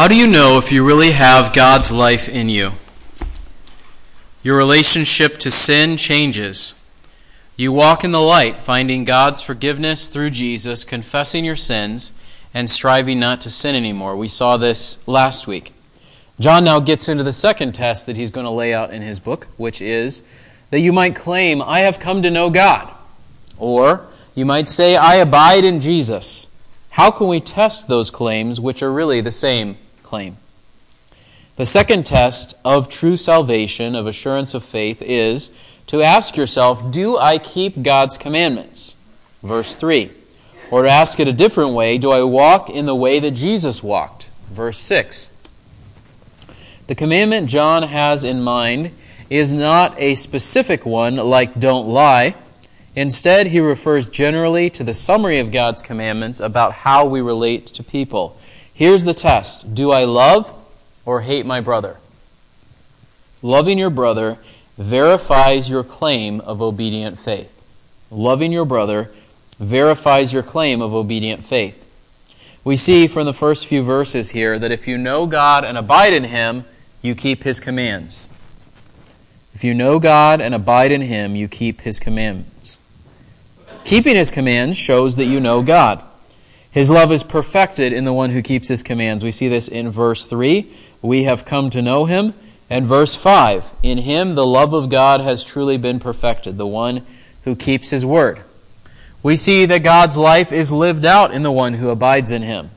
How do you know if you really have God's life in you? Your relationship to sin changes. You walk in the light, finding God's forgiveness through Jesus, confessing your sins, and striving not to sin anymore. We saw this last week. John now gets into the second test that he's going to lay out in his book, which is that you might claim, I have come to know God. Or you might say, I abide in Jesus. How can we test those claims, which are really the same claim? The second test of true salvation, of assurance of faith, is to ask yourself, Do I keep God's commandments? Verse 3. Or to ask it a different way, Do I walk in the way that Jesus walked? Verse 6. The commandment John has in mind is not a specific one like don't lie. Instead, he refers generally to the summary of God's commandments about how we relate to people. Here's the test Do I love or hate my brother? Loving your brother verifies your claim of obedient faith. Loving your brother verifies your claim of obedient faith. We see from the first few verses here that if you know God and abide in Him, you keep his commands. If you know God and abide in him, you keep his commandments. Keeping his commands shows that you know God. His love is perfected in the one who keeps his commands. We see this in verse 3. We have come to know him. And verse 5. In him the love of God has truly been perfected, the one who keeps his word. We see that God's life is lived out in the one who abides in him.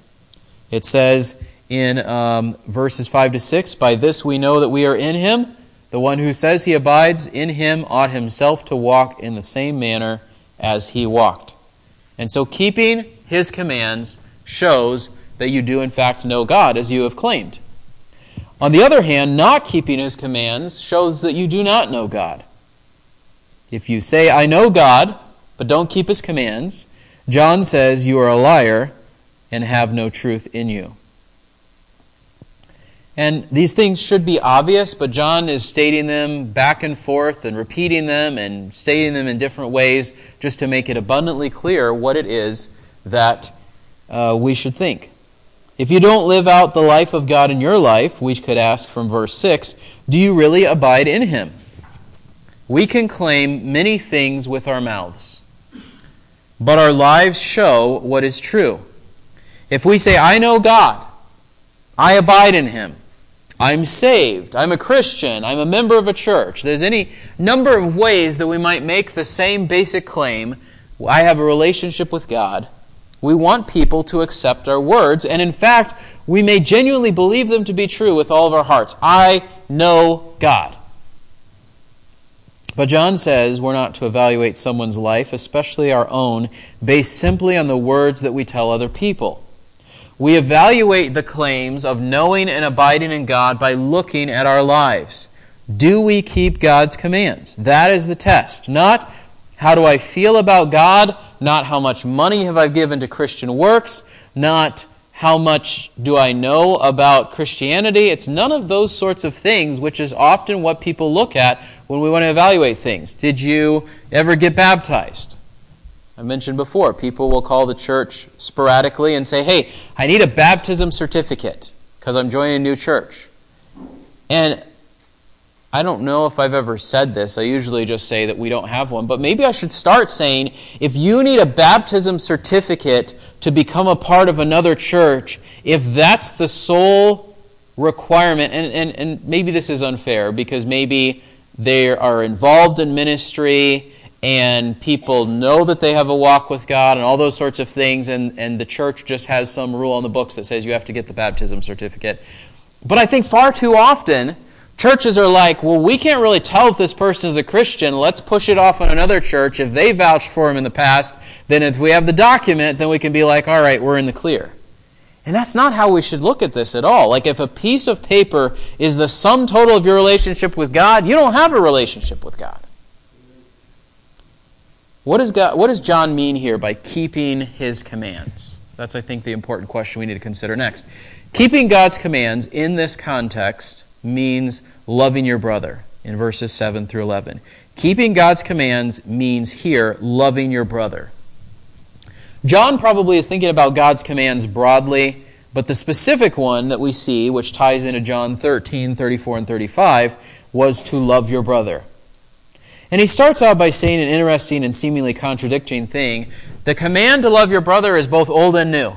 It says, in um, verses 5 to 6 By this we know that we are in him. The one who says he abides in him ought himself to walk in the same manner as he walked. And so keeping his commands shows that you do in fact know God as you have claimed. On the other hand, not keeping his commands shows that you do not know God. If you say, I know God, but don't keep his commands, John says you are a liar and have no truth in you. And these things should be obvious, but John is stating them back and forth and repeating them and stating them in different ways just to make it abundantly clear what it is that uh, we should think. If you don't live out the life of God in your life, we could ask from verse 6 do you really abide in Him? We can claim many things with our mouths, but our lives show what is true. If we say, I know God, I abide in Him, I'm saved. I'm a Christian. I'm a member of a church. There's any number of ways that we might make the same basic claim I have a relationship with God. We want people to accept our words, and in fact, we may genuinely believe them to be true with all of our hearts. I know God. But John says we're not to evaluate someone's life, especially our own, based simply on the words that we tell other people. We evaluate the claims of knowing and abiding in God by looking at our lives. Do we keep God's commands? That is the test. Not how do I feel about God, not how much money have I given to Christian works, not how much do I know about Christianity. It's none of those sorts of things, which is often what people look at when we want to evaluate things. Did you ever get baptized? I mentioned before, people will call the church sporadically and say, hey, I need a baptism certificate because I'm joining a new church. And I don't know if I've ever said this. I usually just say that we don't have one. But maybe I should start saying if you need a baptism certificate to become a part of another church, if that's the sole requirement, and, and, and maybe this is unfair because maybe they are involved in ministry and people know that they have a walk with God and all those sorts of things, and, and the church just has some rule on the books that says you have to get the baptism certificate. But I think far too often, churches are like, well, we can't really tell if this person is a Christian. Let's push it off on another church. If they vouched for him in the past, then if we have the document, then we can be like, all right, we're in the clear. And that's not how we should look at this at all. Like, if a piece of paper is the sum total of your relationship with God, you don't have a relationship with God. What, is God, what does John mean here by keeping his commands? That's, I think, the important question we need to consider next. Keeping God's commands in this context means loving your brother in verses 7 through 11. Keeping God's commands means here loving your brother. John probably is thinking about God's commands broadly, But the specific one that we see, which ties into John 13, 34, and 35, was to love your brother. And he starts out by saying an interesting and seemingly contradicting thing. The command to love your brother is both old and new.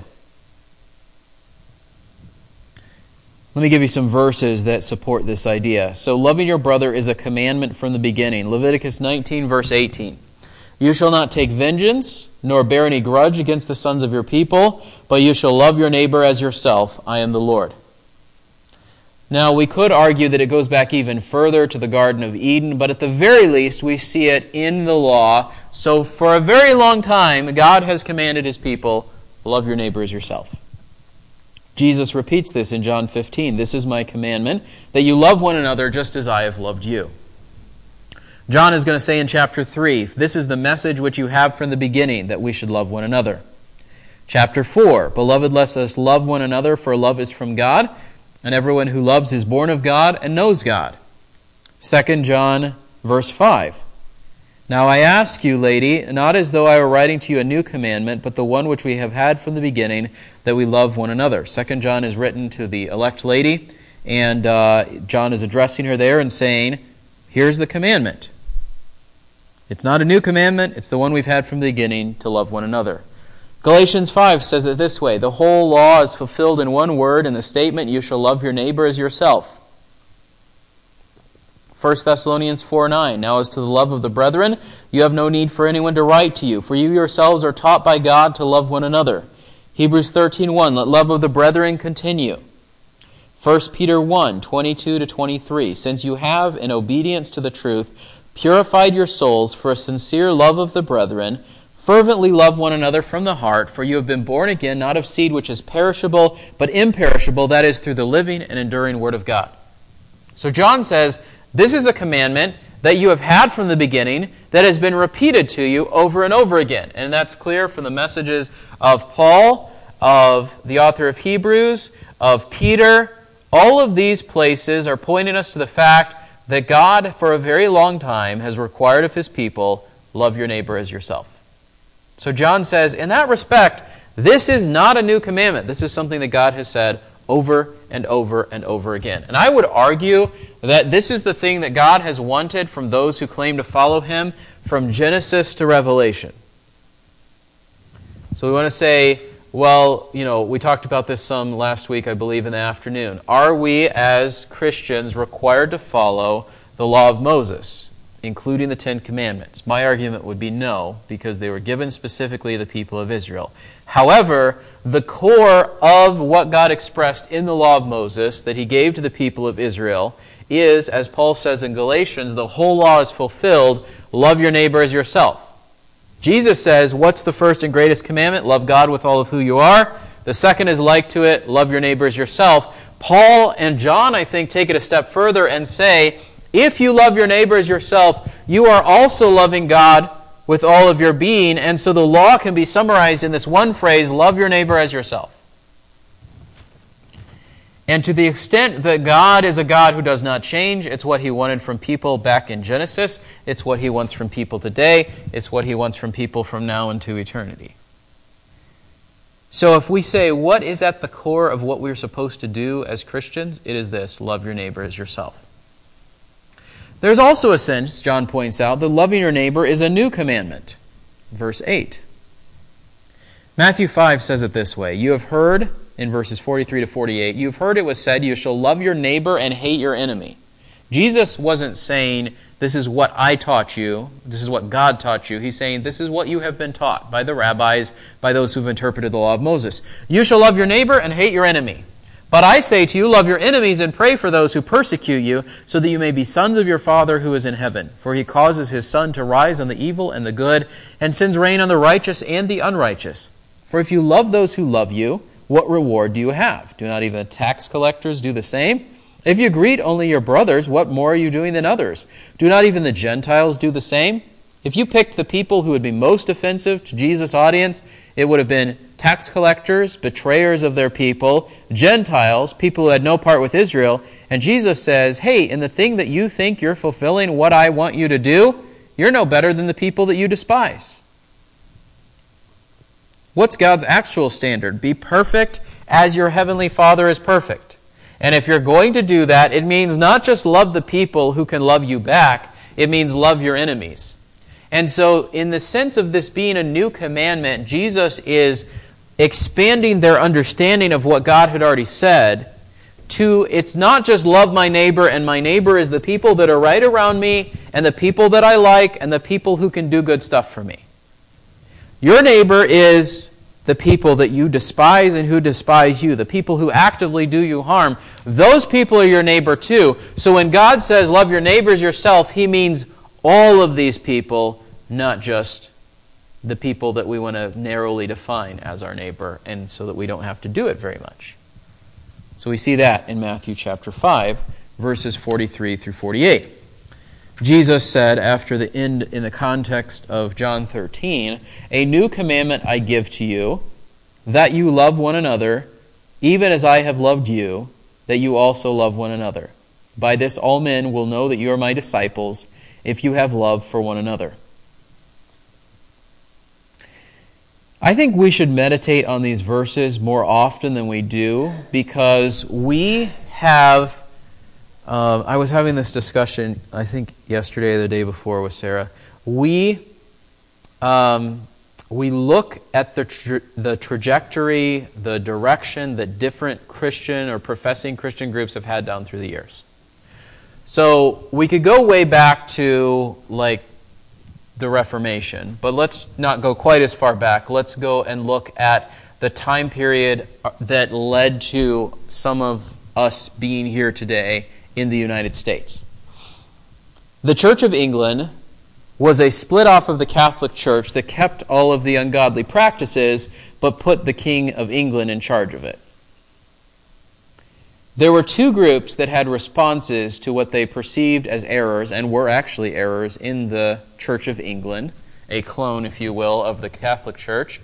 Let me give you some verses that support this idea. So, loving your brother is a commandment from the beginning. Leviticus 19, verse 18. You shall not take vengeance, nor bear any grudge against the sons of your people, but you shall love your neighbor as yourself. I am the Lord. Now, we could argue that it goes back even further to the Garden of Eden, but at the very least, we see it in the law. So, for a very long time, God has commanded his people love your neighbor as yourself. Jesus repeats this in John 15. This is my commandment, that you love one another just as I have loved you. John is going to say in chapter 3, this is the message which you have from the beginning, that we should love one another. Chapter 4, beloved, let us love one another, for love is from God, and everyone who loves is born of God and knows God. 2 John, verse 5. Now I ask you, lady, not as though I were writing to you a new commandment, but the one which we have had from the beginning, that we love one another. Second John is written to the elect lady, and uh, John is addressing her there and saying, Here's the commandment. It's not a new commandment, it's the one we've had from the beginning to love one another. Galatians 5 says it this way The whole law is fulfilled in one word in the statement, You shall love your neighbor as yourself. 1 Thessalonians 4 9. Now, as to the love of the brethren, you have no need for anyone to write to you, for you yourselves are taught by God to love one another. Hebrews 13 1. Let love of the brethren continue. 1 Peter 1 22 to 23. Since you have, in obedience to the truth, purified your souls for a sincere love of the brethren, fervently love one another from the heart, for you have been born again, not of seed which is perishable, but imperishable, that is, through the living and enduring Word of God. So John says, this is a commandment that you have had from the beginning that has been repeated to you over and over again. And that's clear from the messages of Paul, of the author of Hebrews, of Peter. All of these places are pointing us to the fact that God, for a very long time, has required of his people love your neighbor as yourself. So John says, in that respect, this is not a new commandment. This is something that God has said over and over and over again. And I would argue that this is the thing that God has wanted from those who claim to follow Him from Genesis to Revelation. So we want to say, well, you know, we talked about this some last week, I believe, in the afternoon. Are we, as Christians, required to follow the law of Moses, including the Ten Commandments? My argument would be no, because they were given specifically to the people of Israel. However, the core of what God expressed in the law of Moses that he gave to the people of Israel is, as Paul says in Galatians, the whole law is fulfilled love your neighbor as yourself. Jesus says, What's the first and greatest commandment? Love God with all of who you are. The second is like to it love your neighbor as yourself. Paul and John, I think, take it a step further and say, If you love your neighbor as yourself, you are also loving God with all of your being. And so the law can be summarized in this one phrase love your neighbor as yourself. And to the extent that God is a God who does not change, it's what He wanted from people back in Genesis. It's what He wants from people today. It's what He wants from people from now into eternity. So if we say, what is at the core of what we're supposed to do as Christians? It is this love your neighbor as yourself. There's also a sense, John points out, that loving your neighbor is a new commandment. Verse 8. Matthew 5 says it this way You have heard in verses 43 to 48. You've heard it was said, You shall love your neighbor and hate your enemy. Jesus wasn't saying, This is what I taught you, this is what God taught you. He's saying, This is what you have been taught by the rabbis, by those who've interpreted the law of Moses. You shall love your neighbor and hate your enemy. But I say to you, love your enemies and pray for those who persecute you, so that you may be sons of your Father who is in heaven. For he causes his sun to rise on the evil and the good, and sends rain on the righteous and the unrighteous. For if you love those who love you, what reward do you have? Do not even tax collectors do the same? If you greet only your brothers, what more are you doing than others? Do not even the Gentiles do the same? If you picked the people who would be most offensive to Jesus' audience, it would have been tax collectors, betrayers of their people, Gentiles, people who had no part with Israel. And Jesus says, Hey, in the thing that you think you're fulfilling what I want you to do, you're no better than the people that you despise. What's God's actual standard? Be perfect as your heavenly Father is perfect. And if you're going to do that, it means not just love the people who can love you back, it means love your enemies. And so, in the sense of this being a new commandment, Jesus is expanding their understanding of what God had already said to it's not just love my neighbor, and my neighbor is the people that are right around me, and the people that I like, and the people who can do good stuff for me. Your neighbor is the people that you despise and who despise you, the people who actively do you harm. Those people are your neighbor too. So when God says love your neighbors yourself, he means all of these people, not just the people that we want to narrowly define as our neighbor, and so that we don't have to do it very much. So we see that in Matthew chapter 5, verses 43 through 48. Jesus said, after the end, in the context of John 13, A new commandment I give to you, that you love one another, even as I have loved you, that you also love one another. By this all men will know that you are my disciples, if you have love for one another. I think we should meditate on these verses more often than we do because we have. Uh, I was having this discussion, I think yesterday or the day before with Sarah. We, um, we look at the, tra- the trajectory, the direction that different Christian or professing Christian groups have had down through the years. So we could go way back to like the Reformation. But let's not go quite as far back. Let's go and look at the time period uh, that led to some of us being here today in the United States. The Church of England was a split off of the Catholic Church that kept all of the ungodly practices but put the King of England in charge of it. There were two groups that had responses to what they perceived as errors and were actually errors in the Church of England, a clone, if you will, of the Catholic Church.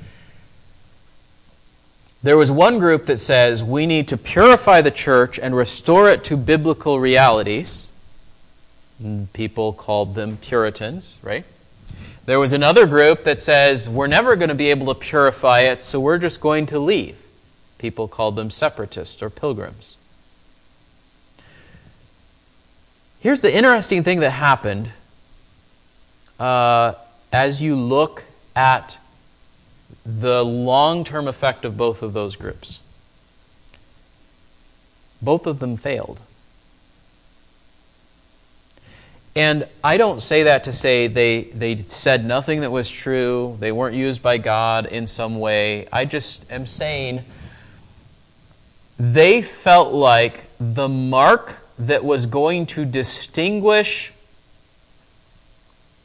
There was one group that says we need to purify the church and restore it to biblical realities. People called them Puritans, right? There was another group that says we're never going to be able to purify it, so we're just going to leave. People called them separatists or pilgrims. Here's the interesting thing that happened uh, as you look at the long term effect of both of those groups. Both of them failed. And I don't say that to say they, they said nothing that was true, they weren't used by God in some way. I just am saying they felt like the mark that was going to distinguish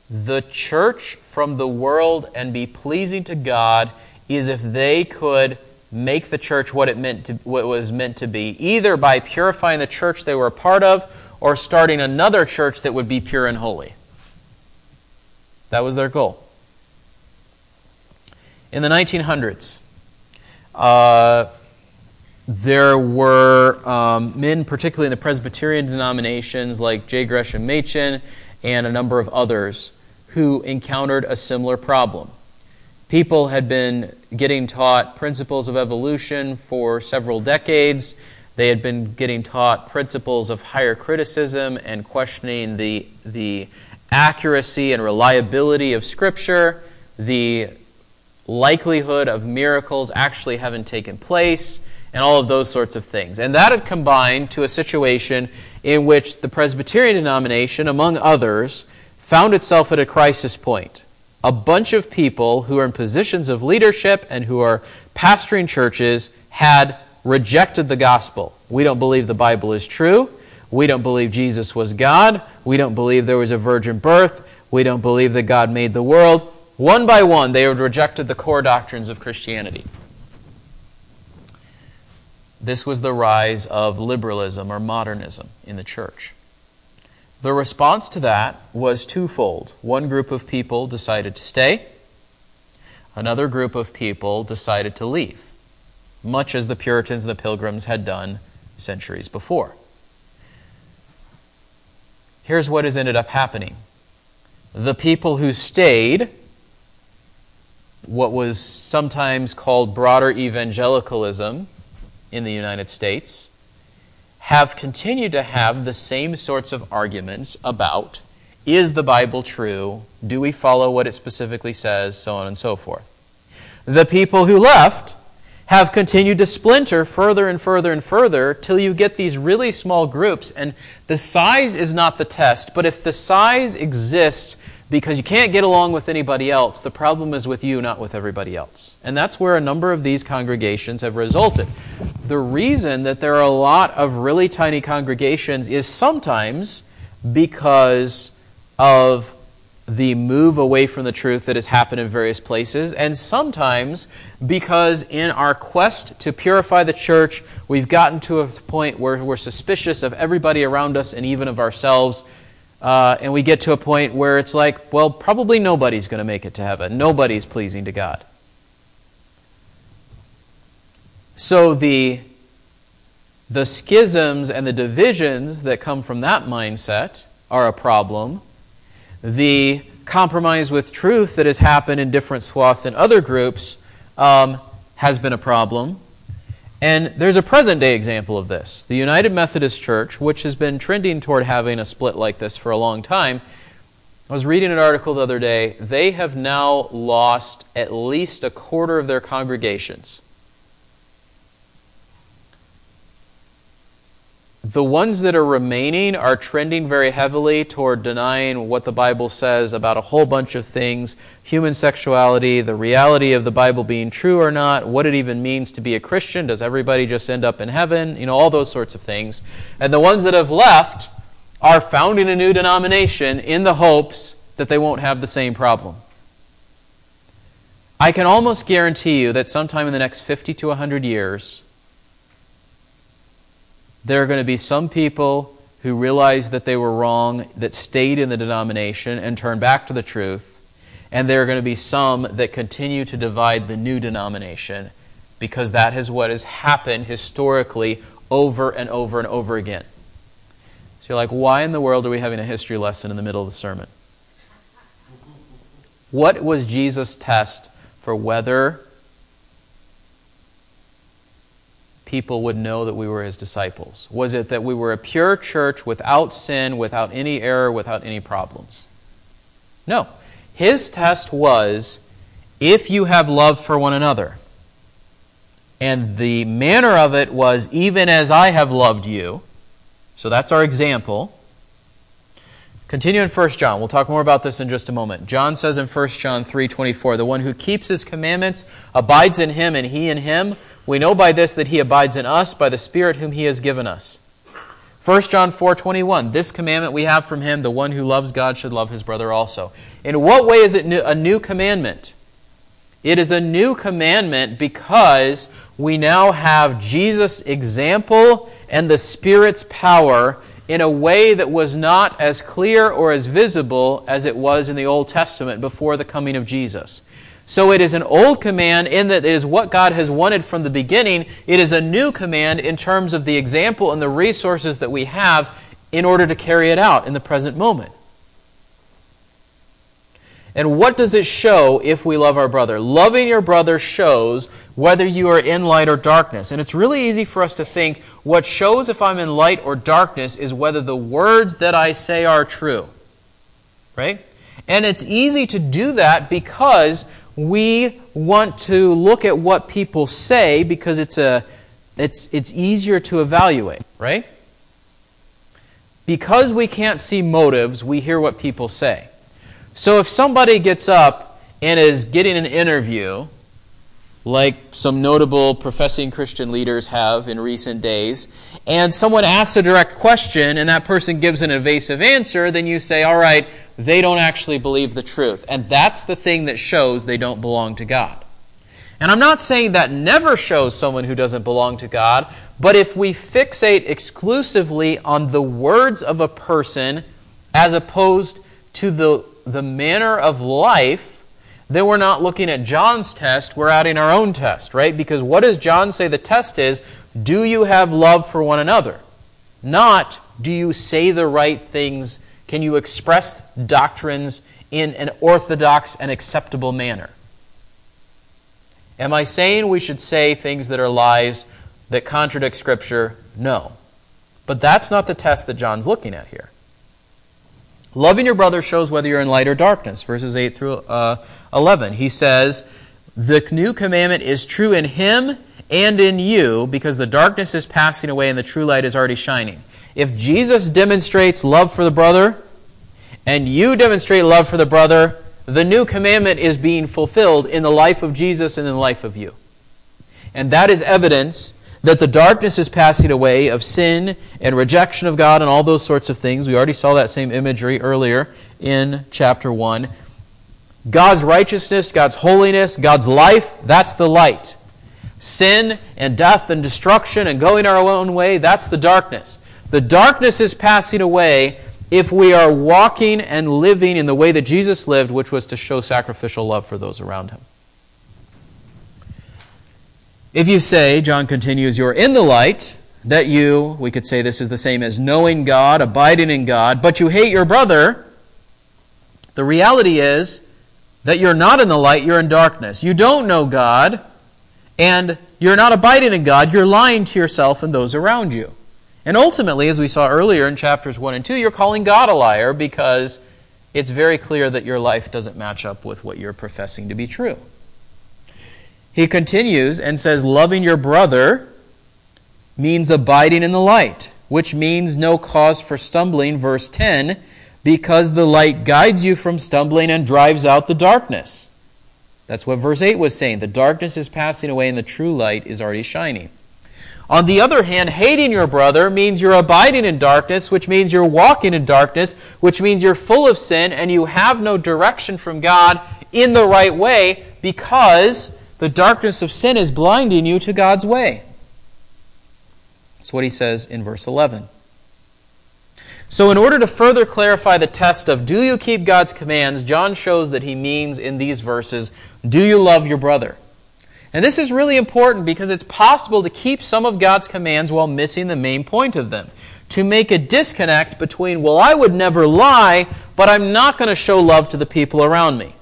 the church from the world and be pleasing to God is if they could make the church what it meant to what was meant to be, either by purifying the church they were a part of or starting another church that would be pure and holy. That was their goal. In the 1900s, uh, there were um, men, particularly in the Presbyterian denominations like J. Gresham Machen and a number of others, who encountered a similar problem. People had been getting taught principles of evolution for several decades. They had been getting taught principles of higher criticism and questioning the, the accuracy and reliability of Scripture, the likelihood of miracles actually having taken place and all of those sorts of things. And that had combined to a situation in which the Presbyterian denomination, among others, found itself at a crisis point. A bunch of people who are in positions of leadership and who are pastoring churches had rejected the gospel. We don't believe the Bible is true. We don't believe Jesus was God. We don't believe there was a virgin birth. We don't believe that God made the world. One by one, they had rejected the core doctrines of Christianity. This was the rise of liberalism or modernism in the church. The response to that was twofold. One group of people decided to stay, another group of people decided to leave, much as the Puritans and the Pilgrims had done centuries before. Here's what has ended up happening the people who stayed, what was sometimes called broader evangelicalism, in the United States have continued to have the same sorts of arguments about is the Bible true? Do we follow what it specifically says? So on and so forth. The people who left have continued to splinter further and further and further till you get these really small groups. And the size is not the test, but if the size exists because you can't get along with anybody else, the problem is with you, not with everybody else. And that's where a number of these congregations have resulted. The reason that there are a lot of really tiny congregations is sometimes because of the move away from the truth that has happened in various places, and sometimes because in our quest to purify the church, we've gotten to a point where we're suspicious of everybody around us and even of ourselves. Uh, and we get to a point where it's like, well, probably nobody's going to make it to heaven. Nobody's pleasing to God. So the, the schisms and the divisions that come from that mindset are a problem the compromise with truth that has happened in different swaths in other groups um, has been a problem. And there's a present day example of this. The United Methodist Church, which has been trending toward having a split like this for a long time, I was reading an article the other day. They have now lost at least a quarter of their congregations The ones that are remaining are trending very heavily toward denying what the Bible says about a whole bunch of things human sexuality, the reality of the Bible being true or not, what it even means to be a Christian. Does everybody just end up in heaven? You know, all those sorts of things. And the ones that have left are founding a new denomination in the hopes that they won't have the same problem. I can almost guarantee you that sometime in the next 50 to 100 years, there are going to be some people who realized that they were wrong, that stayed in the denomination and turned back to the truth. And there are going to be some that continue to divide the new denomination because that is what has happened historically over and over and over again. So you're like, why in the world are we having a history lesson in the middle of the sermon? What was Jesus' test for whether people would know that we were his disciples? Was it that we were a pure church without sin, without any error, without any problems? No. His test was if you have love for one another. And the manner of it was even as I have loved you. So that's our example. Continue in 1 John. We'll talk more about this in just a moment. John says in 1 John 3:24, "The one who keeps his commandments abides in him and he in him. We know by this that he abides in us by the Spirit whom he has given us. 1 John 4:21 This commandment we have from him the one who loves God should love his brother also. In what way is it a new commandment? It is a new commandment because we now have Jesus' example and the Spirit's power in a way that was not as clear or as visible as it was in the Old Testament before the coming of Jesus. So it is an old command in that it is what God has wanted from the beginning. It is a new command in terms of the example and the resources that we have in order to carry it out in the present moment. And what does it show if we love our brother? Loving your brother shows whether you are in light or darkness. And it's really easy for us to think what shows if I'm in light or darkness is whether the words that I say are true. Right? And it's easy to do that because we want to look at what people say because it's, a, it's, it's easier to evaluate, right? Because we can't see motives, we hear what people say. So if somebody gets up and is getting an interview, like some notable professing Christian leaders have in recent days, and someone asks a direct question and that person gives an evasive answer, then you say, all right, they don't actually believe the truth. And that's the thing that shows they don't belong to God. And I'm not saying that never shows someone who doesn't belong to God, but if we fixate exclusively on the words of a person as opposed to the, the manner of life, then we're not looking at John's test, we're adding our own test, right? Because what does John say the test is? Do you have love for one another? Not, do you say the right things? Can you express doctrines in an orthodox and acceptable manner? Am I saying we should say things that are lies that contradict Scripture? No. But that's not the test that John's looking at here. Loving your brother shows whether you're in light or darkness, verses 8 through uh, 11. He says, The new commandment is true in him and in you because the darkness is passing away and the true light is already shining. If Jesus demonstrates love for the brother and you demonstrate love for the brother, the new commandment is being fulfilled in the life of Jesus and in the life of you. And that is evidence that the darkness is passing away of sin and rejection of God and all those sorts of things. We already saw that same imagery earlier in chapter 1. God's righteousness, God's holiness, God's life, that's the light. Sin and death and destruction and going our own way, that's the darkness. The darkness is passing away if we are walking and living in the way that Jesus lived, which was to show sacrificial love for those around him. If you say, John continues, you're in the light, that you, we could say this is the same as knowing God, abiding in God, but you hate your brother, the reality is that you're not in the light, you're in darkness. You don't know God, and you're not abiding in God, you're lying to yourself and those around you. And ultimately, as we saw earlier in chapters 1 and 2, you're calling God a liar because it's very clear that your life doesn't match up with what you're professing to be true. He continues and says, Loving your brother means abiding in the light, which means no cause for stumbling, verse 10, because the light guides you from stumbling and drives out the darkness. That's what verse 8 was saying. The darkness is passing away and the true light is already shining. On the other hand, hating your brother means you're abiding in darkness, which means you're walking in darkness, which means you're full of sin and you have no direction from God in the right way because the darkness of sin is blinding you to God's way. That's what he says in verse 11. So, in order to further clarify the test of do you keep God's commands, John shows that he means in these verses, do you love your brother? And this is really important because it's possible to keep some of God's commands while missing the main point of them. To make a disconnect between, well, I would never lie, but I'm not going to show love to the people around me.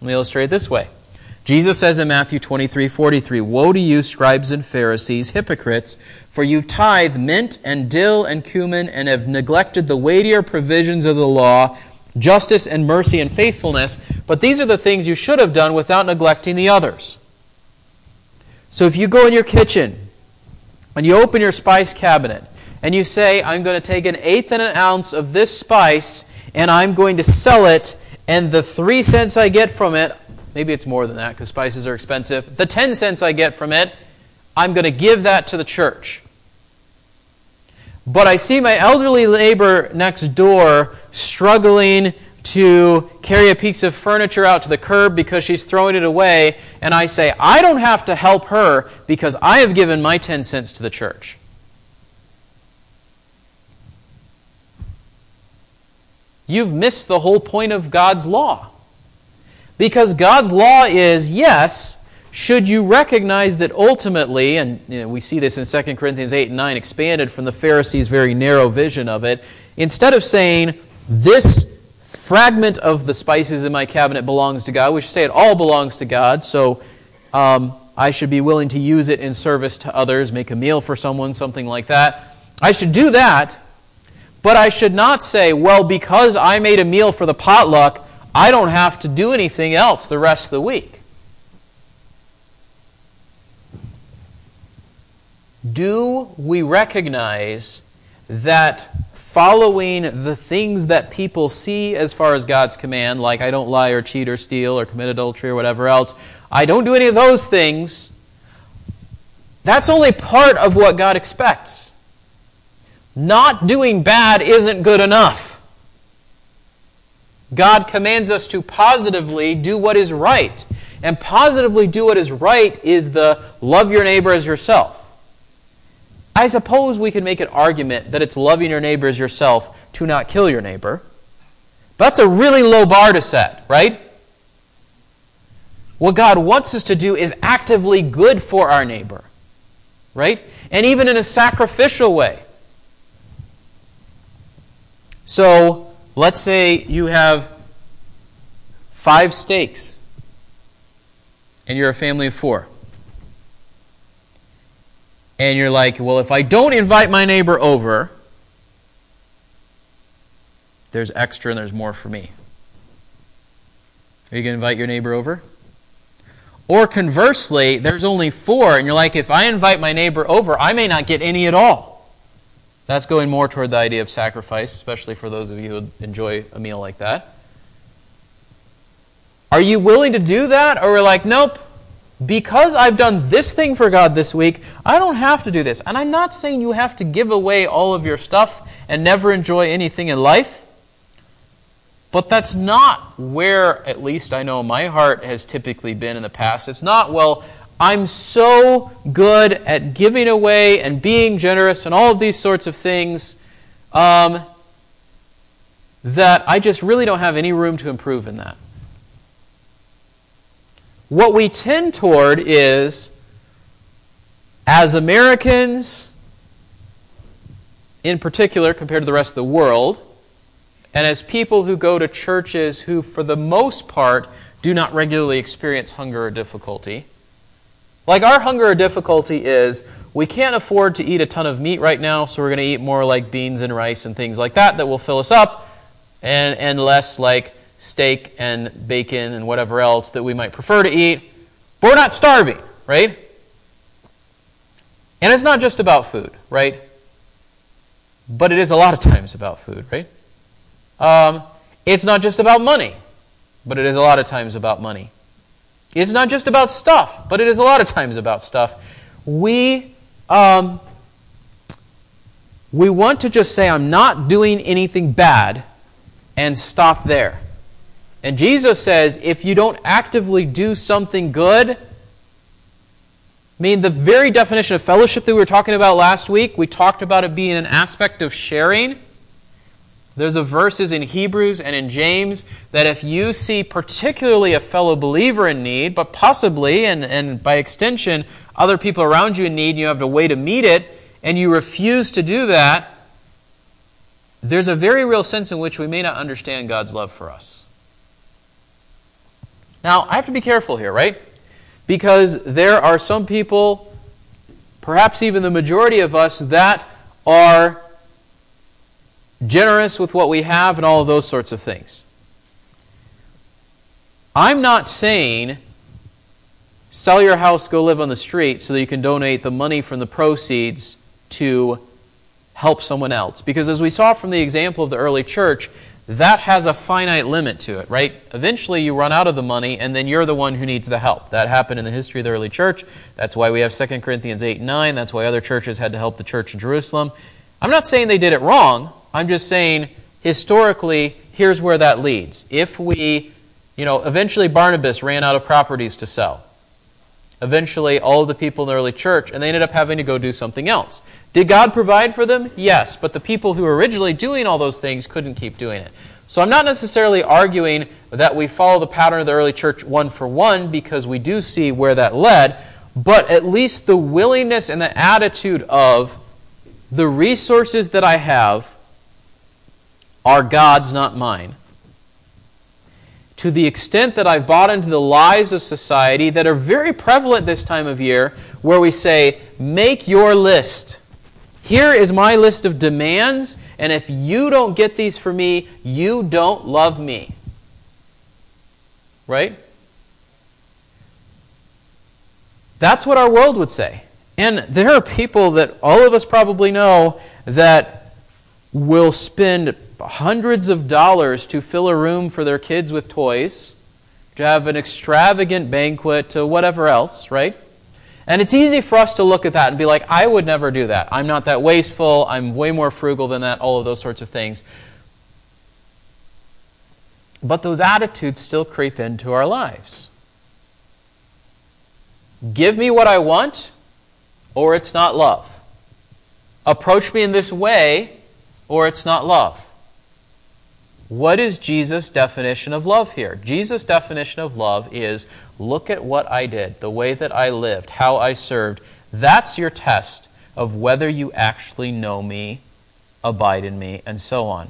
Let me illustrate it this way. Jesus says in Matthew 23 43, Woe to you, scribes and Pharisees, hypocrites, for you tithe mint and dill and cumin and have neglected the weightier provisions of the law, justice and mercy and faithfulness. But these are the things you should have done without neglecting the others. So if you go in your kitchen and you open your spice cabinet and you say, I'm going to take an eighth and an ounce of this spice and I'm going to sell it, and the three cents I get from it, Maybe it's more than that because spices are expensive. The 10 cents I get from it, I'm going to give that to the church. But I see my elderly neighbor next door struggling to carry a piece of furniture out to the curb because she's throwing it away, and I say, I don't have to help her because I have given my 10 cents to the church. You've missed the whole point of God's law. Because God's law is, yes, should you recognize that ultimately, and you know, we see this in 2 Corinthians 8 and 9 expanded from the Pharisees' very narrow vision of it, instead of saying, this fragment of the spices in my cabinet belongs to God, we should say it all belongs to God, so um, I should be willing to use it in service to others, make a meal for someone, something like that. I should do that, but I should not say, well, because I made a meal for the potluck, I don't have to do anything else the rest of the week. Do we recognize that following the things that people see as far as God's command, like I don't lie or cheat or steal or commit adultery or whatever else, I don't do any of those things, that's only part of what God expects. Not doing bad isn't good enough. God commands us to positively do what is right. And positively do what is right is the love your neighbor as yourself. I suppose we could make an argument that it's loving your neighbor as yourself to not kill your neighbor. But that's a really low bar to set, right? What God wants us to do is actively good for our neighbor, right? And even in a sacrificial way. So, Let's say you have five steaks and you're a family of four. and you're like, well, if I don't invite my neighbor over, there's extra and there's more for me. Are you going to invite your neighbor over? Or conversely, there's only four, and you're like, if I invite my neighbor over, I may not get any at all. That's going more toward the idea of sacrifice, especially for those of you who enjoy a meal like that. Are you willing to do that? Or we're like, nope, because I've done this thing for God this week, I don't have to do this. And I'm not saying you have to give away all of your stuff and never enjoy anything in life. But that's not where, at least I know, my heart has typically been in the past. It's not, well, I'm so good at giving away and being generous and all of these sorts of things um, that I just really don't have any room to improve in that. What we tend toward is, as Americans, in particular, compared to the rest of the world, and as people who go to churches who, for the most part, do not regularly experience hunger or difficulty. Like our hunger or difficulty is we can't afford to eat a ton of meat right now, so we're going to eat more like beans and rice and things like that that will fill us up, and, and less like steak and bacon and whatever else that we might prefer to eat. But we're not starving, right? And it's not just about food, right? But it is a lot of times about food, right? Um, it's not just about money, but it is a lot of times about money. It's not just about stuff, but it is a lot of times about stuff. We, um, we want to just say, I'm not doing anything bad, and stop there. And Jesus says, if you don't actively do something good, I mean, the very definition of fellowship that we were talking about last week, we talked about it being an aspect of sharing. There's a verses in Hebrews and in James that if you see particularly a fellow believer in need, but possibly, and, and by extension, other people around you in need, and you have a way to meet it, and you refuse to do that, there's a very real sense in which we may not understand God's love for us. Now, I have to be careful here, right? Because there are some people, perhaps even the majority of us, that are generous with what we have, and all of those sorts of things. I'm not saying sell your house, go live on the street so that you can donate the money from the proceeds to help someone else. Because as we saw from the example of the early church, that has a finite limit to it, right? Eventually you run out of the money and then you're the one who needs the help. That happened in the history of the early church. That's why we have 2 Corinthians 8 and 9. That's why other churches had to help the church in Jerusalem. I'm not saying they did it wrong. I'm just saying, historically, here's where that leads. If we, you know, eventually Barnabas ran out of properties to sell. Eventually, all of the people in the early church, and they ended up having to go do something else. Did God provide for them? Yes, but the people who were originally doing all those things couldn't keep doing it. So I'm not necessarily arguing that we follow the pattern of the early church one for one because we do see where that led, but at least the willingness and the attitude of the resources that I have are God's, not mine. To the extent that I've bought into the lies of society that are very prevalent this time of year, where we say, make your list. Here is my list of demands, and if you don't get these for me, you don't love me. Right? That's what our world would say. And there are people that all of us probably know that will spend hundreds of dollars to fill a room for their kids with toys, to have an extravagant banquet, to whatever else, right? And it's easy for us to look at that and be like, I would never do that. I'm not that wasteful. I'm way more frugal than that, all of those sorts of things. But those attitudes still creep into our lives. Give me what I want, or it's not love. Approach me in this way, or it's not love. What is Jesus' definition of love here? Jesus' definition of love is look at what I did, the way that I lived, how I served. That's your test of whether you actually know me, abide in me, and so on.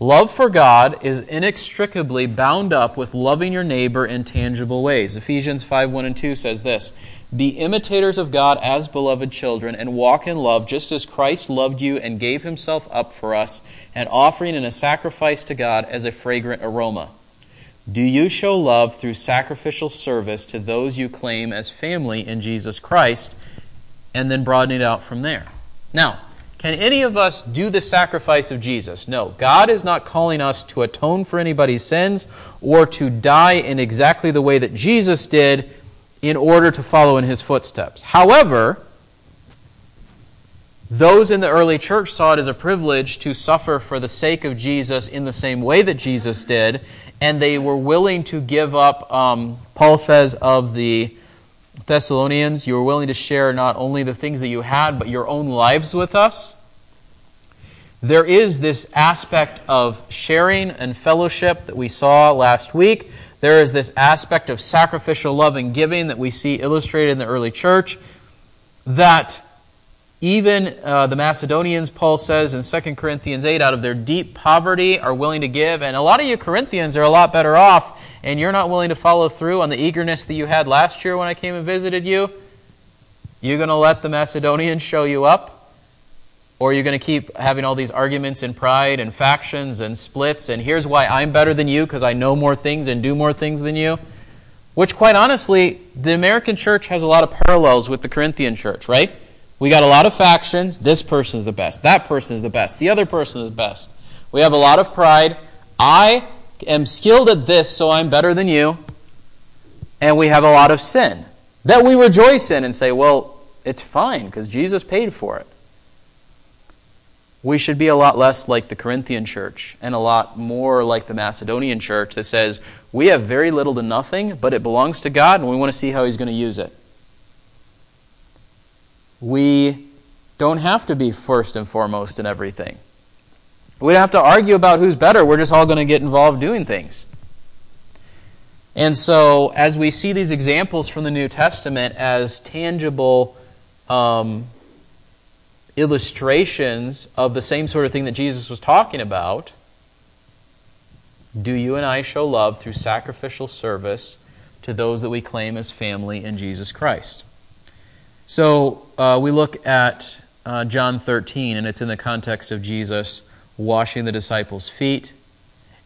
Love for God is inextricably bound up with loving your neighbor in tangible ways. Ephesians 5 1 and 2 says this Be imitators of God as beloved children, and walk in love, just as Christ loved you and gave himself up for us, an offering and a sacrifice to God as a fragrant aroma. Do you show love through sacrificial service to those you claim as family in Jesus Christ? And then broaden it out from there. Now, can any of us do the sacrifice of Jesus? No. God is not calling us to atone for anybody's sins or to die in exactly the way that Jesus did in order to follow in his footsteps. However, those in the early church saw it as a privilege to suffer for the sake of Jesus in the same way that Jesus did, and they were willing to give up, um, Paul says, of the Thessalonians, you were willing to share not only the things that you had, but your own lives with us. There is this aspect of sharing and fellowship that we saw last week. There is this aspect of sacrificial love and giving that we see illustrated in the early church. That even uh, the Macedonians, Paul says in 2 Corinthians 8, out of their deep poverty are willing to give. And a lot of you Corinthians are a lot better off and you're not willing to follow through on the eagerness that you had last year when I came and visited you, you're going to let the Macedonians show you up? Or are you're going to keep having all these arguments and pride and factions and splits, and here's why I'm better than you because I know more things and do more things than you? Which, quite honestly, the American church has a lot of parallels with the Corinthian church, right? We got a lot of factions. This person is the best. That person is the best. The other person is the best. We have a lot of pride. I am skilled at this, so I'm better than you. And we have a lot of sin that we rejoice in and say, well, it's fine because Jesus paid for it. We should be a lot less like the Corinthian church and a lot more like the Macedonian church that says, we have very little to nothing, but it belongs to God and we want to see how He's going to use it. We don't have to be first and foremost in everything. We don't have to argue about who's better. We're just all going to get involved doing things. And so, as we see these examples from the New Testament as tangible um, illustrations of the same sort of thing that Jesus was talking about, do you and I show love through sacrificial service to those that we claim as family in Jesus Christ? So, uh, we look at uh, John 13, and it's in the context of Jesus washing the disciples' feet,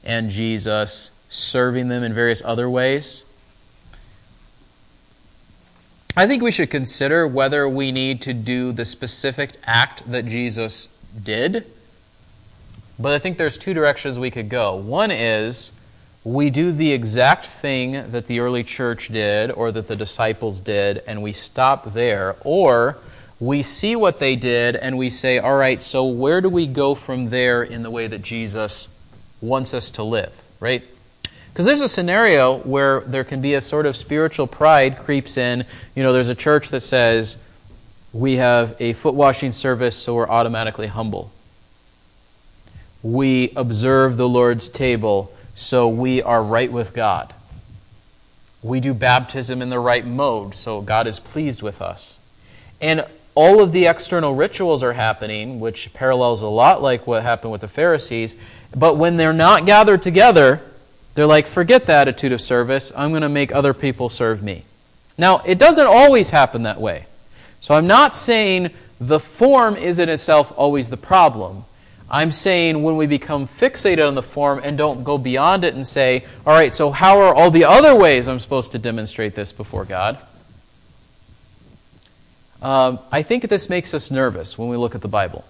and Jesus serving them in various other ways. I think we should consider whether we need to do the specific act that Jesus did. But I think there's two directions we could go. One is we do the exact thing that the early church did or that the disciples did, and we stop there. Or we see what they did and we say, all right, so where do we go from there in the way that Jesus wants us to live, right? Because there's a scenario where there can be a sort of spiritual pride creeps in. You know, there's a church that says, we have a foot washing service, so we're automatically humble. We observe the Lord's table, so we are right with God. We do baptism in the right mode, so God is pleased with us. And all of the external rituals are happening, which parallels a lot like what happened with the Pharisees. But when they're not gathered together, they're like, forget the attitude of service. I'm going to make other people serve me. Now, it doesn't always happen that way. So I'm not saying the form is in itself always the problem. I'm saying when we become fixated on the form and don't go beyond it and say, all right, so how are all the other ways I'm supposed to demonstrate this before God? Um, I think this makes us nervous when we look at the Bible.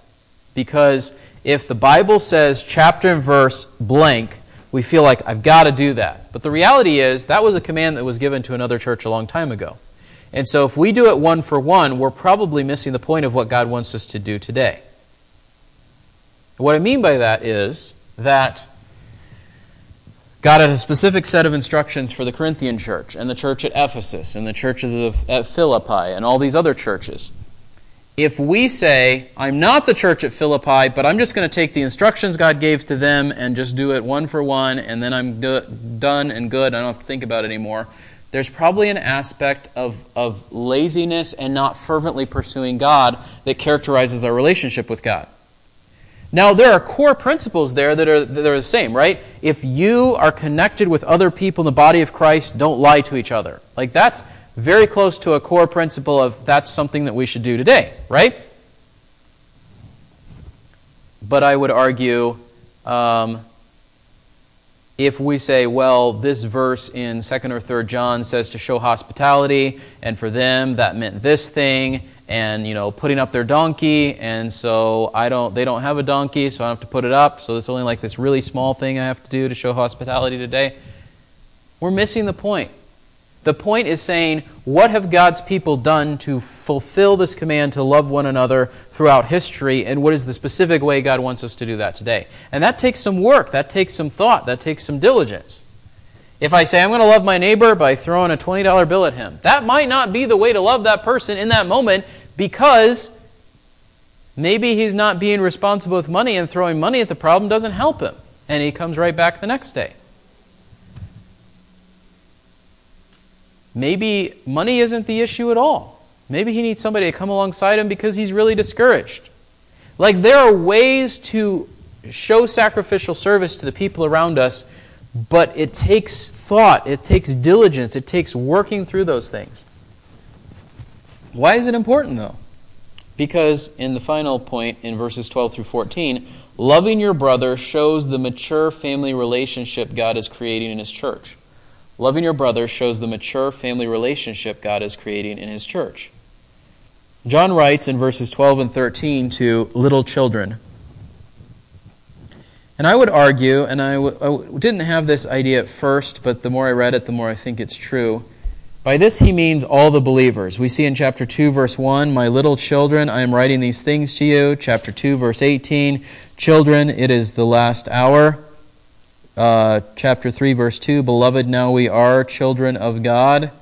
Because if the Bible says chapter and verse blank, we feel like, I've got to do that. But the reality is, that was a command that was given to another church a long time ago. And so if we do it one for one, we're probably missing the point of what God wants us to do today. What I mean by that is that God had a specific set of instructions for the Corinthian church and the church at Ephesus and the church at Philippi and all these other churches. If we say, I'm not the church at Philippi, but I'm just going to take the instructions God gave to them and just do it one for one, and then I'm do- done and good, I don't have to think about it anymore, there's probably an aspect of, of laziness and not fervently pursuing God that characterizes our relationship with God. Now, there are core principles there that are, that are the same, right? If you are connected with other people in the body of Christ, don't lie to each other. Like, that's very close to a core principle of that's something that we should do today, right? But I would argue um, if we say, well, this verse in 2nd or 3rd John says to show hospitality, and for them that meant this thing, and you know, putting up their donkey, and so I don't they don't have a donkey, so I have to put it up, so it's only like this really small thing I have to do to show hospitality today. We're missing the point. The point is saying, what have God's people done to fulfill this command to love one another throughout history, and what is the specific way God wants us to do that today? And that takes some work, that takes some thought, that takes some diligence. If I say I'm going to love my neighbor by throwing a $20 bill at him, that might not be the way to love that person in that moment because maybe he's not being responsible with money and throwing money at the problem doesn't help him. And he comes right back the next day. Maybe money isn't the issue at all. Maybe he needs somebody to come alongside him because he's really discouraged. Like, there are ways to show sacrificial service to the people around us, but it takes thought, it takes diligence, it takes working through those things. Why is it important, though? Because in the final point, in verses 12 through 14, loving your brother shows the mature family relationship God is creating in His church. Loving your brother shows the mature family relationship God is creating in his church. John writes in verses 12 and 13 to little children. And I would argue, and I w- I w- didn't have this idea at first, but the more I read it, the more I think it's true. By this he means all the believers. We see in chapter 2, verse 1, My little children, I am writing these things to you. Chapter 2, verse 18, Children, it is the last hour uh, chapter 3, verse 2 Beloved, now we are children of God.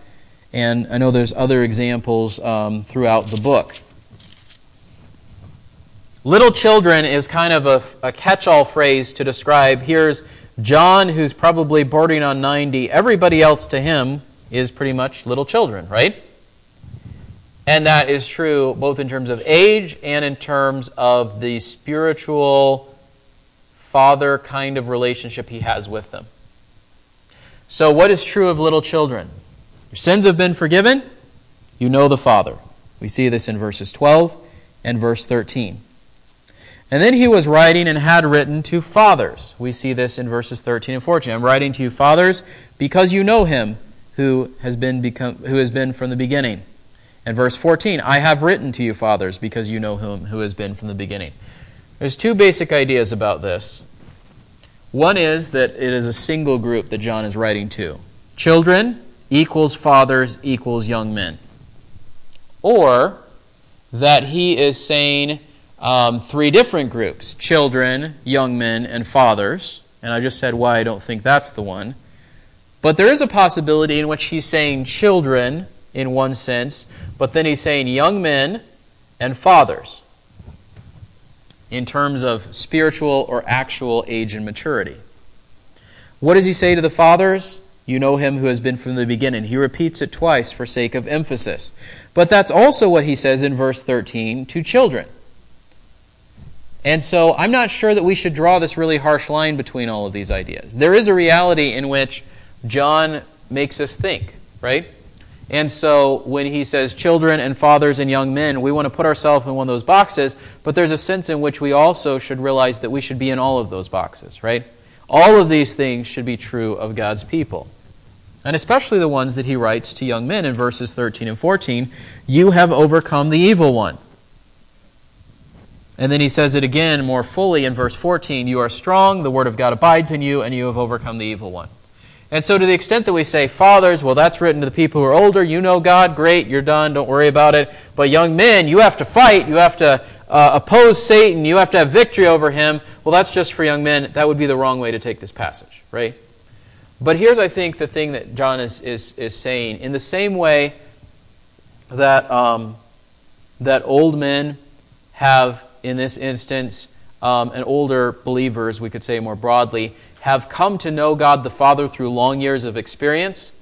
And I know there's other examples um, throughout the book. Little children is kind of a, a catch all phrase to describe here's John, who's probably bordering on 90. Everybody else to him is pretty much little children, right? And that is true both in terms of age and in terms of the spiritual father kind of relationship he has with them. So, what is true of little children? Your sins have been forgiven, you know the Father. We see this in verses 12 and verse 13. And then he was writing and had written to fathers. We see this in verses 13 and 14. I'm writing to you, fathers, because you know him who has been, become, who has been from the beginning. And verse 14, I have written to you, fathers, because you know him who has been from the beginning. There's two basic ideas about this. One is that it is a single group that John is writing to children equals fathers equals young men. Or that he is saying um, three different groups children, young men, and fathers. And I just said why I don't think that's the one. But there is a possibility in which he's saying children in one sense, but then he's saying young men and fathers in terms of spiritual or actual age and maturity. What does he say to the fathers? You know him who has been from the beginning. He repeats it twice for sake of emphasis. But that's also what he says in verse 13 to children. And so I'm not sure that we should draw this really harsh line between all of these ideas. There is a reality in which John makes us think, right? And so when he says children and fathers and young men, we want to put ourselves in one of those boxes, but there's a sense in which we also should realize that we should be in all of those boxes, right? All of these things should be true of God's people. And especially the ones that he writes to young men in verses 13 and 14 You have overcome the evil one. And then he says it again more fully in verse 14 You are strong, the word of God abides in you, and you have overcome the evil one. And so, to the extent that we say, fathers, well, that's written to the people who are older. You know God, great, you're done, don't worry about it. But young men, you have to fight, you have to uh, oppose Satan, you have to have victory over him. Well, that's just for young men. That would be the wrong way to take this passage, right? But here's, I think, the thing that John is, is, is saying. In the same way that, um, that old men have, in this instance, um, and older believers, we could say more broadly, have come to know God the Father through long years of experience,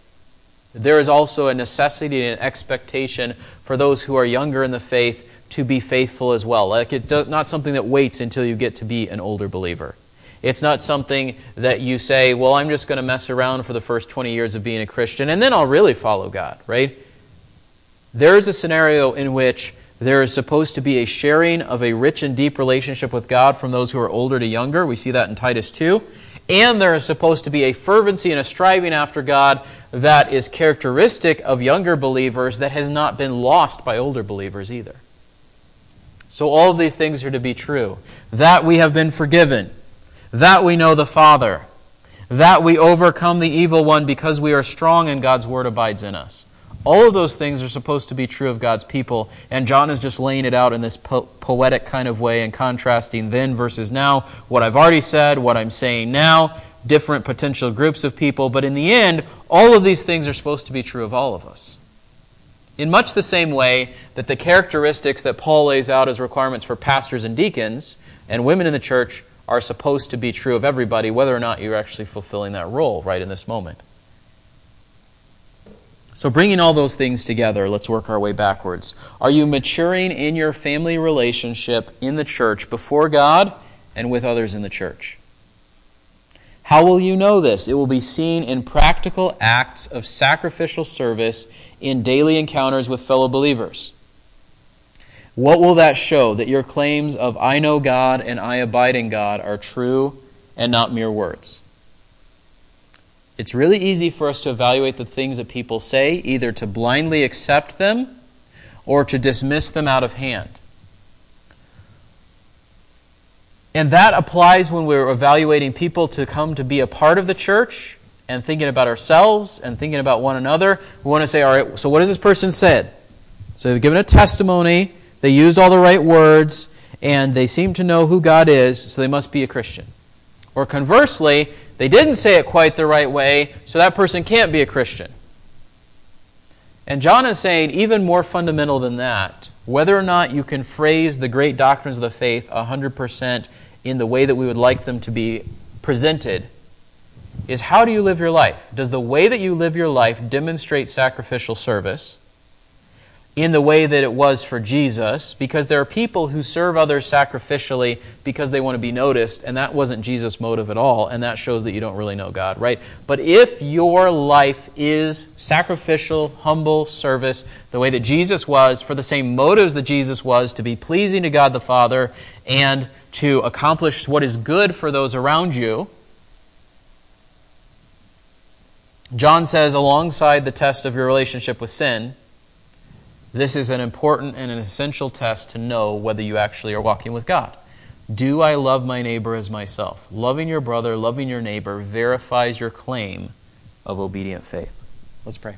there is also a necessity and an expectation for those who are younger in the faith to be faithful as well. Like it's not something that waits until you get to be an older believer. It's not something that you say, well, I'm just going to mess around for the first 20 years of being a Christian and then I'll really follow God, right? There is a scenario in which there is supposed to be a sharing of a rich and deep relationship with God from those who are older to younger. We see that in Titus 2. And there is supposed to be a fervency and a striving after God that is characteristic of younger believers that has not been lost by older believers either. So all of these things are to be true. That we have been forgiven, that we know the Father, that we overcome the evil one because we are strong and God's word abides in us. All of those things are supposed to be true of God's people, and John is just laying it out in this po- poetic kind of way and contrasting then versus now, what I've already said, what I'm saying now, different potential groups of people, but in the end, all of these things are supposed to be true of all of us. In much the same way that the characteristics that Paul lays out as requirements for pastors and deacons and women in the church are supposed to be true of everybody, whether or not you're actually fulfilling that role right in this moment. So, bringing all those things together, let's work our way backwards. Are you maturing in your family relationship in the church before God and with others in the church? How will you know this? It will be seen in practical acts of sacrificial service in daily encounters with fellow believers. What will that show? That your claims of I know God and I abide in God are true and not mere words. It's really easy for us to evaluate the things that people say, either to blindly accept them or to dismiss them out of hand. And that applies when we're evaluating people to come to be a part of the church and thinking about ourselves and thinking about one another. We want to say, all right, so what has this person said? So they've given a testimony, they used all the right words, and they seem to know who God is, so they must be a Christian. Or conversely, they didn't say it quite the right way, so that person can't be a Christian. And John is saying, even more fundamental than that, whether or not you can phrase the great doctrines of the faith 100% in the way that we would like them to be presented, is how do you live your life? Does the way that you live your life demonstrate sacrificial service? In the way that it was for Jesus, because there are people who serve others sacrificially because they want to be noticed, and that wasn't Jesus' motive at all, and that shows that you don't really know God, right? But if your life is sacrificial, humble service, the way that Jesus was, for the same motives that Jesus was, to be pleasing to God the Father and to accomplish what is good for those around you, John says, alongside the test of your relationship with sin, this is an important and an essential test to know whether you actually are walking with God. Do I love my neighbor as myself? Loving your brother, loving your neighbor verifies your claim of obedient faith. Let's pray.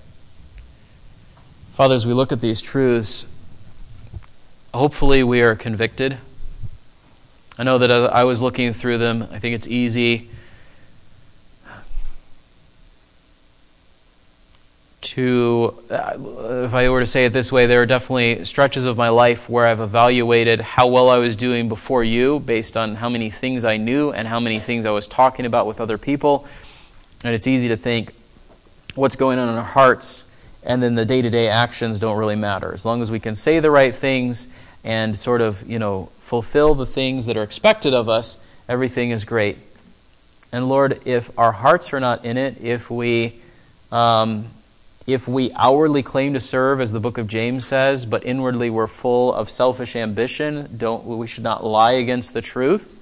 Father, as we look at these truths, hopefully we are convicted. I know that I was looking through them. I think it's easy to, uh, if I were to say it this way, there are definitely stretches of my life where I've evaluated how well I was doing before you based on how many things I knew and how many things I was talking about with other people. And it's easy to think what's going on in our hearts and then the day to day actions don't really matter. As long as we can say the right things and sort of, you know, fulfill the things that are expected of us, everything is great. And Lord, if our hearts are not in it, if we. Um, if we outwardly claim to serve, as the book of James says, but inwardly we're full of selfish ambition, don't, we should not lie against the truth.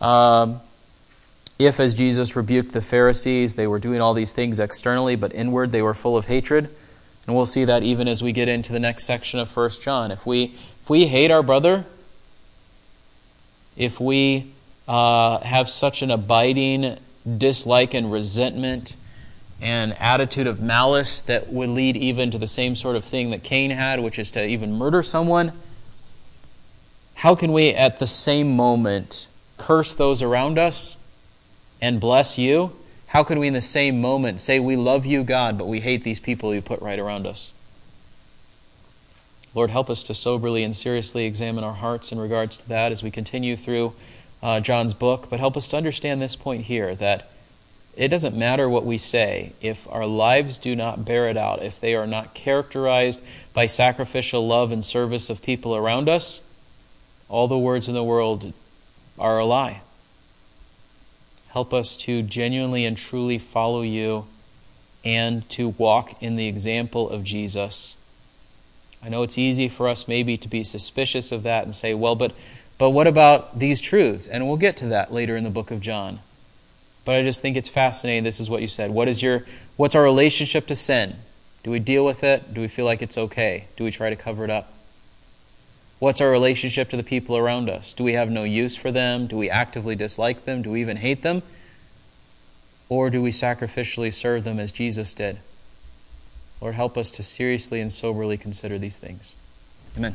Um, if, as Jesus rebuked the Pharisees, they were doing all these things externally, but inward they were full of hatred. And we'll see that even as we get into the next section of 1 John. If we, if we hate our brother, if we uh, have such an abiding dislike and resentment an attitude of malice that would lead even to the same sort of thing that Cain had, which is to even murder someone, how can we at the same moment curse those around us and bless you? How can we in the same moment say we love you, God, but we hate these people you put right around us? Lord, help us to soberly and seriously examine our hearts in regards to that as we continue through uh, John's book, but help us to understand this point here that it doesn't matter what we say if our lives do not bear it out, if they are not characterized by sacrificial love and service of people around us, all the words in the world are a lie. Help us to genuinely and truly follow you and to walk in the example of Jesus. I know it's easy for us maybe to be suspicious of that and say, well, but, but what about these truths? And we'll get to that later in the book of John. But I just think it's fascinating. This is what you said. What is your, what's our relationship to sin? Do we deal with it? Do we feel like it's okay? Do we try to cover it up? What's our relationship to the people around us? Do we have no use for them? Do we actively dislike them? Do we even hate them? Or do we sacrificially serve them as Jesus did? Lord, help us to seriously and soberly consider these things. Amen.